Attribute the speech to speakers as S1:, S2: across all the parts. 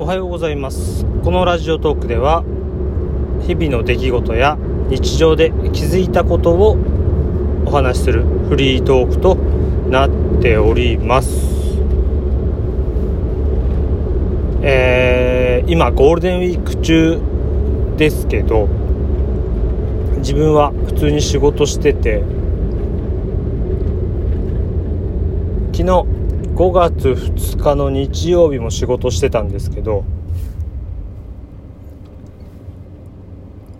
S1: おはようございます。このラジオトークでは日々の出来事や日常で気づいたことをお話しするフリートークとなっております。えー、今ゴールデンウィーク中ですけど自分は普通に仕事してて昨日5月2日の日曜日も仕事してたんですけど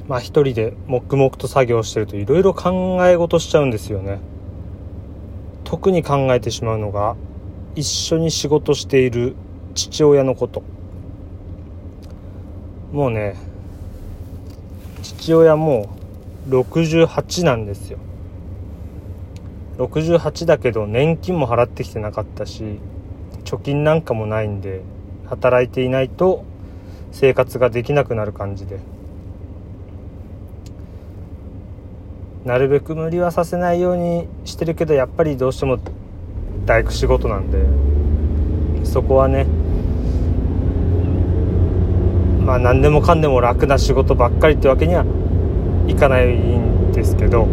S1: まあ一人で黙々と作業してるといろいろ考え事しちゃうんですよね。特に考えてしまうのが一緒に仕事している父親のこと。もうね父親も68なんですよ。68だけど年金も払ってきてなかったし貯金なんかもないんで働いていないと生活ができなくなる感じで。なるべく無理はさせないようにしてるけどやっぱりどうしても大工仕事なんでそこはねまあ何でもかんでも楽な仕事ばっかりってわけにはいかないんですけど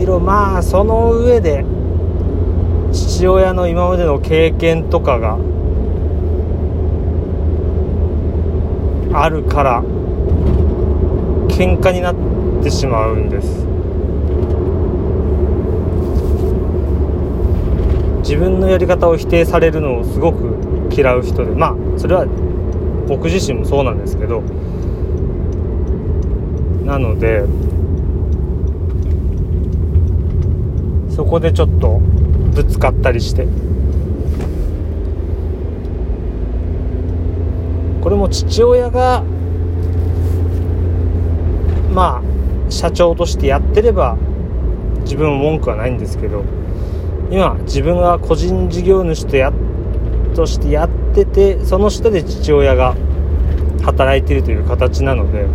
S1: いろまあその上で父親の今までの経験とかがあるから喧嘩になってしまうんです。自分のやり方を否定されるのをすごく嫌う人でまあそれは僕自身もそうなんですけどなのでそこでちょっとぶつかったりして。これも父親がまあ社長としてやってれば自分も文句はないんですけど今自分が個人事業主とやとしてやっててその下で父親が働いてるという形なので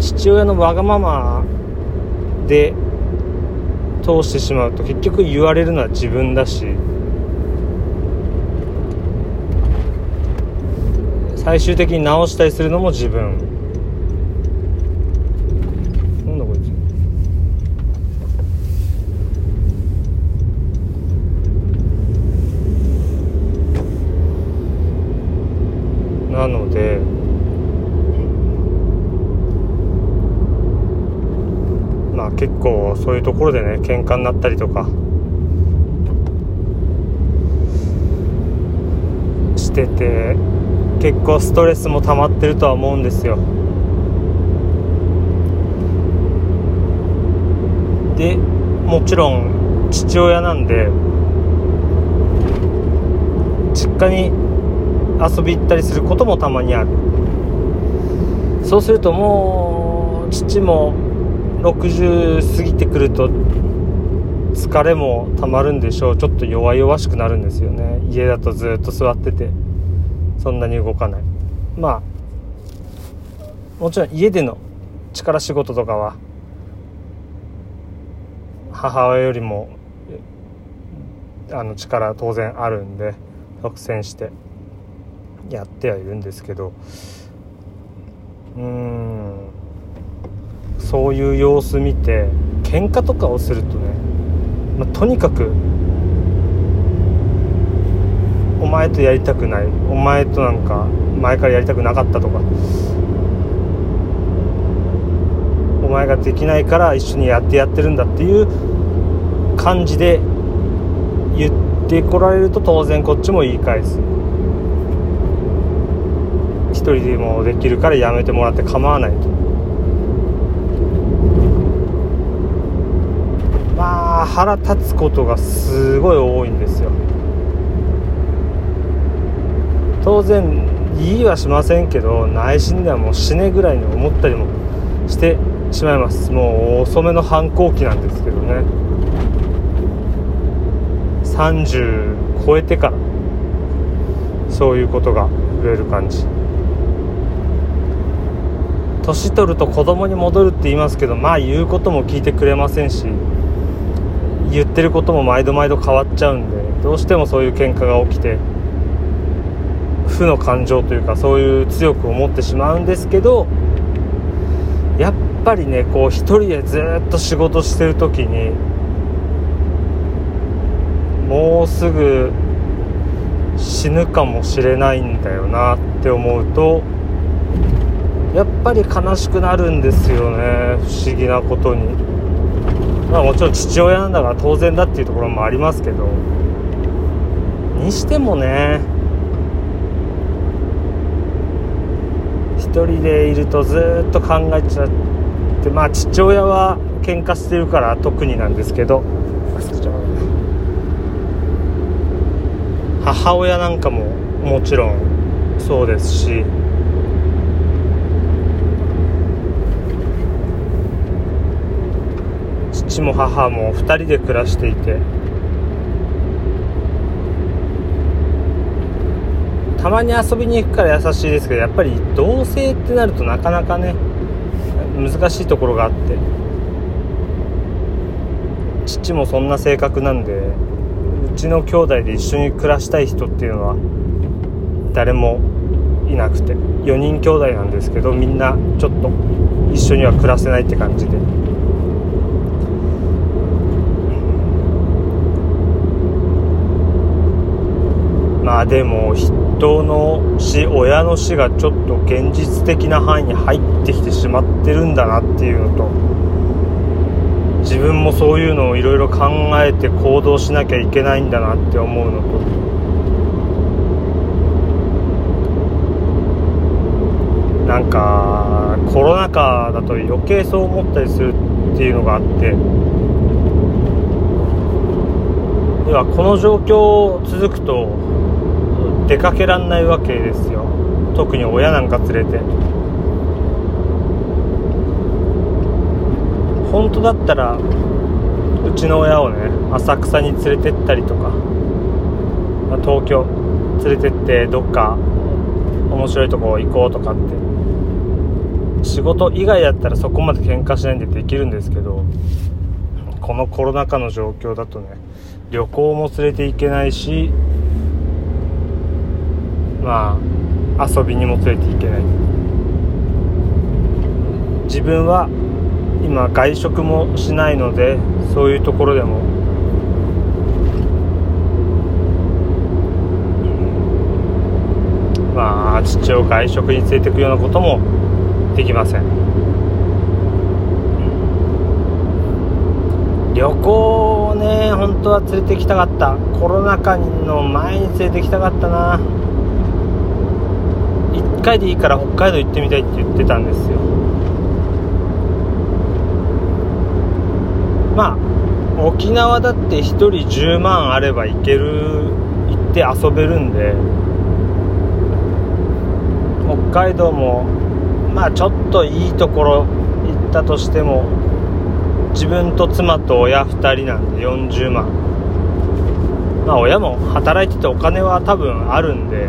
S1: 父親のわがままで通してしまうと結局言われるのは自分だし。最終的に直したりするのも自分。なんだこいつ。なのでまあ結構そういうところでね喧嘩になったりとか。してて結構ストレスも溜まってるとは思うんですよ。でもちろん父親なんで実家に遊び行ったりすることもたまにある。そうするともう父も60過ぎてくると疲れもたまるんでしょう。ちょっと弱々しくなるんですよね。家だとずっと座ってて。そんなに動かない。まあもちろん家での力仕事とかは母親よりもあの力当然あるんで独占してやってはいるんですけど。うーん。そういう様子見て喧嘩とかをするとね、まあ、とにかくお前とやりたくないお前となんか前からやりたくなかったとかお前ができないから一緒にやってやってるんだっていう感じで言ってこられると当然こっちも言い返す。一人でもできるからやめてもらって構わないとまあ腹立つことがすごい多いんですよ。当然言いはしませんけど内心ではもう死ねぐらいに思ったりもしてしまいます。もう遅めの反抗期なんですけどね。30超えてからそういうことが増える感じ。年取ると子供に戻るって言いますけどまあ言うことも聞いてくれませんし言ってることも毎度毎度変わっちゃうんでどうしてもそういう喧嘩が起きて負の感情というかそういう強く思ってしまうんですけどやっぱりねこう一人でずっと仕事してる時にもうすぐ死ぬかもしれないんだよなって思うとやっぱり悲しくなるんですよね不思議なことに。まあもちろん父親なんだから当然だっていうところもありますけど。にしてもね一人でいるとずっと考えちゃってまあ父親は喧嘩してるから特になんですけど。母親なんかももちろんそうですし。父も母も2人で暮らしていてたまに遊びに行くから優しいですけどやっぱり同棲ってなるとなかなかね難しいところがあって父もそんな性格なんでうちの兄弟で一緒に暮らしたい人っていうのは誰もいなくて4人兄弟なんですけどみんなちょっと一緒には暮らせないって感じで。まあでも人の死親の死がちょっと現実的な範囲に入ってきてしまってるんだなっていうのと自分もそういうのをいろいろ考えて行動しなきゃいけないんだなって思うのとなんかコロナ禍だと余計そう思ったりするっていうのがあってではこの状況続くと出かけらんないわけですよ。特に親なんか連れて。本当だったらうちの親をね浅草に連れてったりとか東京連れてってどっか面白いとこ行こうとかって仕事以外だったらそこまで喧嘩しないんでできるんですけどこのコロナ禍の状況だとね旅行も連れて行けないしまあ遊びにも連れて行けない。自分は今外食もしないのでそういうところでもまあ父を外食に連れていくようなこともできません。旅行をね本当は連れてきたかった。コロナ禍の前に連れてきたかったな。回でいいから北海道行ってみたいって言ってたんですよ。まあ沖縄だって1人10万あれば行ける行って遊べるんで北海道もまあちょっといいところ行ったとしても自分と妻と親2人なんで40万。まあ親も働いててお金は多分あるんで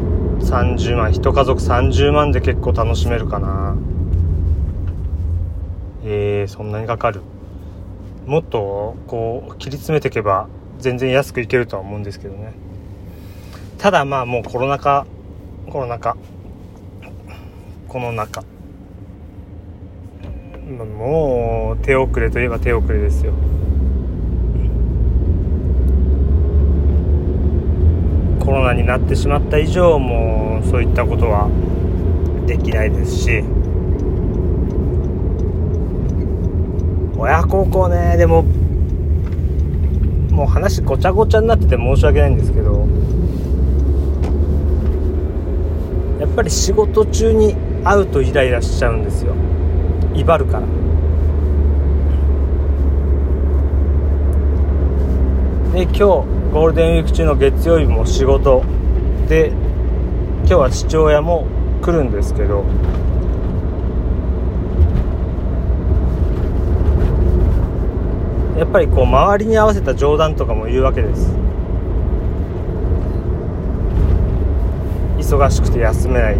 S1: 30万1家族30万で結構楽しめるかな。えー、そんなにかかる？もっとこう切り詰めていけば全然安くいけるとは思うんですけどね。ただまあもうコロナ禍コロナ禍。この中。もう手遅れといえば手遅れですよ。コロナになってしまった以上もうそういったことはできないですし。親孝行ね。でももう話ごちゃごちゃになってて申し訳ないんですけど。やっぱり仕事中に会うとイライラしちゃうんですよ。威張るから。で今日ゴールデンウィーク中の月曜日も仕事で今日は父親も来るんですけどやっぱりこう周りに合わせた冗談とかも言うわけです。忙しくて休めない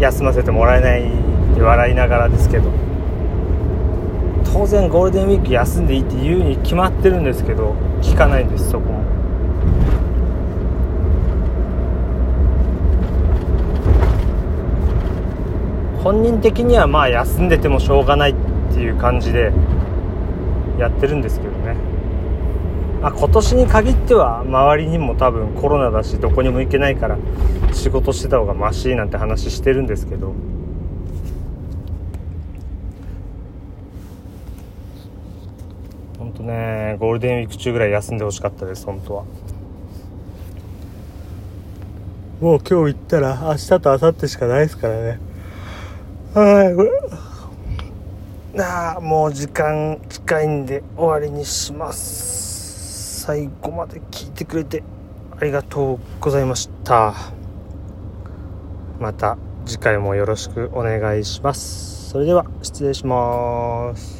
S1: 休ませてもらえないって笑いながらですけど。当然ゴールデンウィーク休んでいいって言うに決まってるんですけど聞かないんですそこも。本人的にはまあ休んでてもしょうがないっていう感じでやってるんですけどね、まあ、今年に限っては周りにも多分コロナだしどこにも行けないから仕事してた方がマシなんて話してるんですけど。本当ねゴールデンウィーク中ぐらい休んでほしかったです本当は。もう今日行ったら明日と明後日しかないですからね。はい。これああもう時間近いんで終わりにします。最後まで聞いてくれてありがとうございました。また次回もよろしくお願いします。それでは失礼します。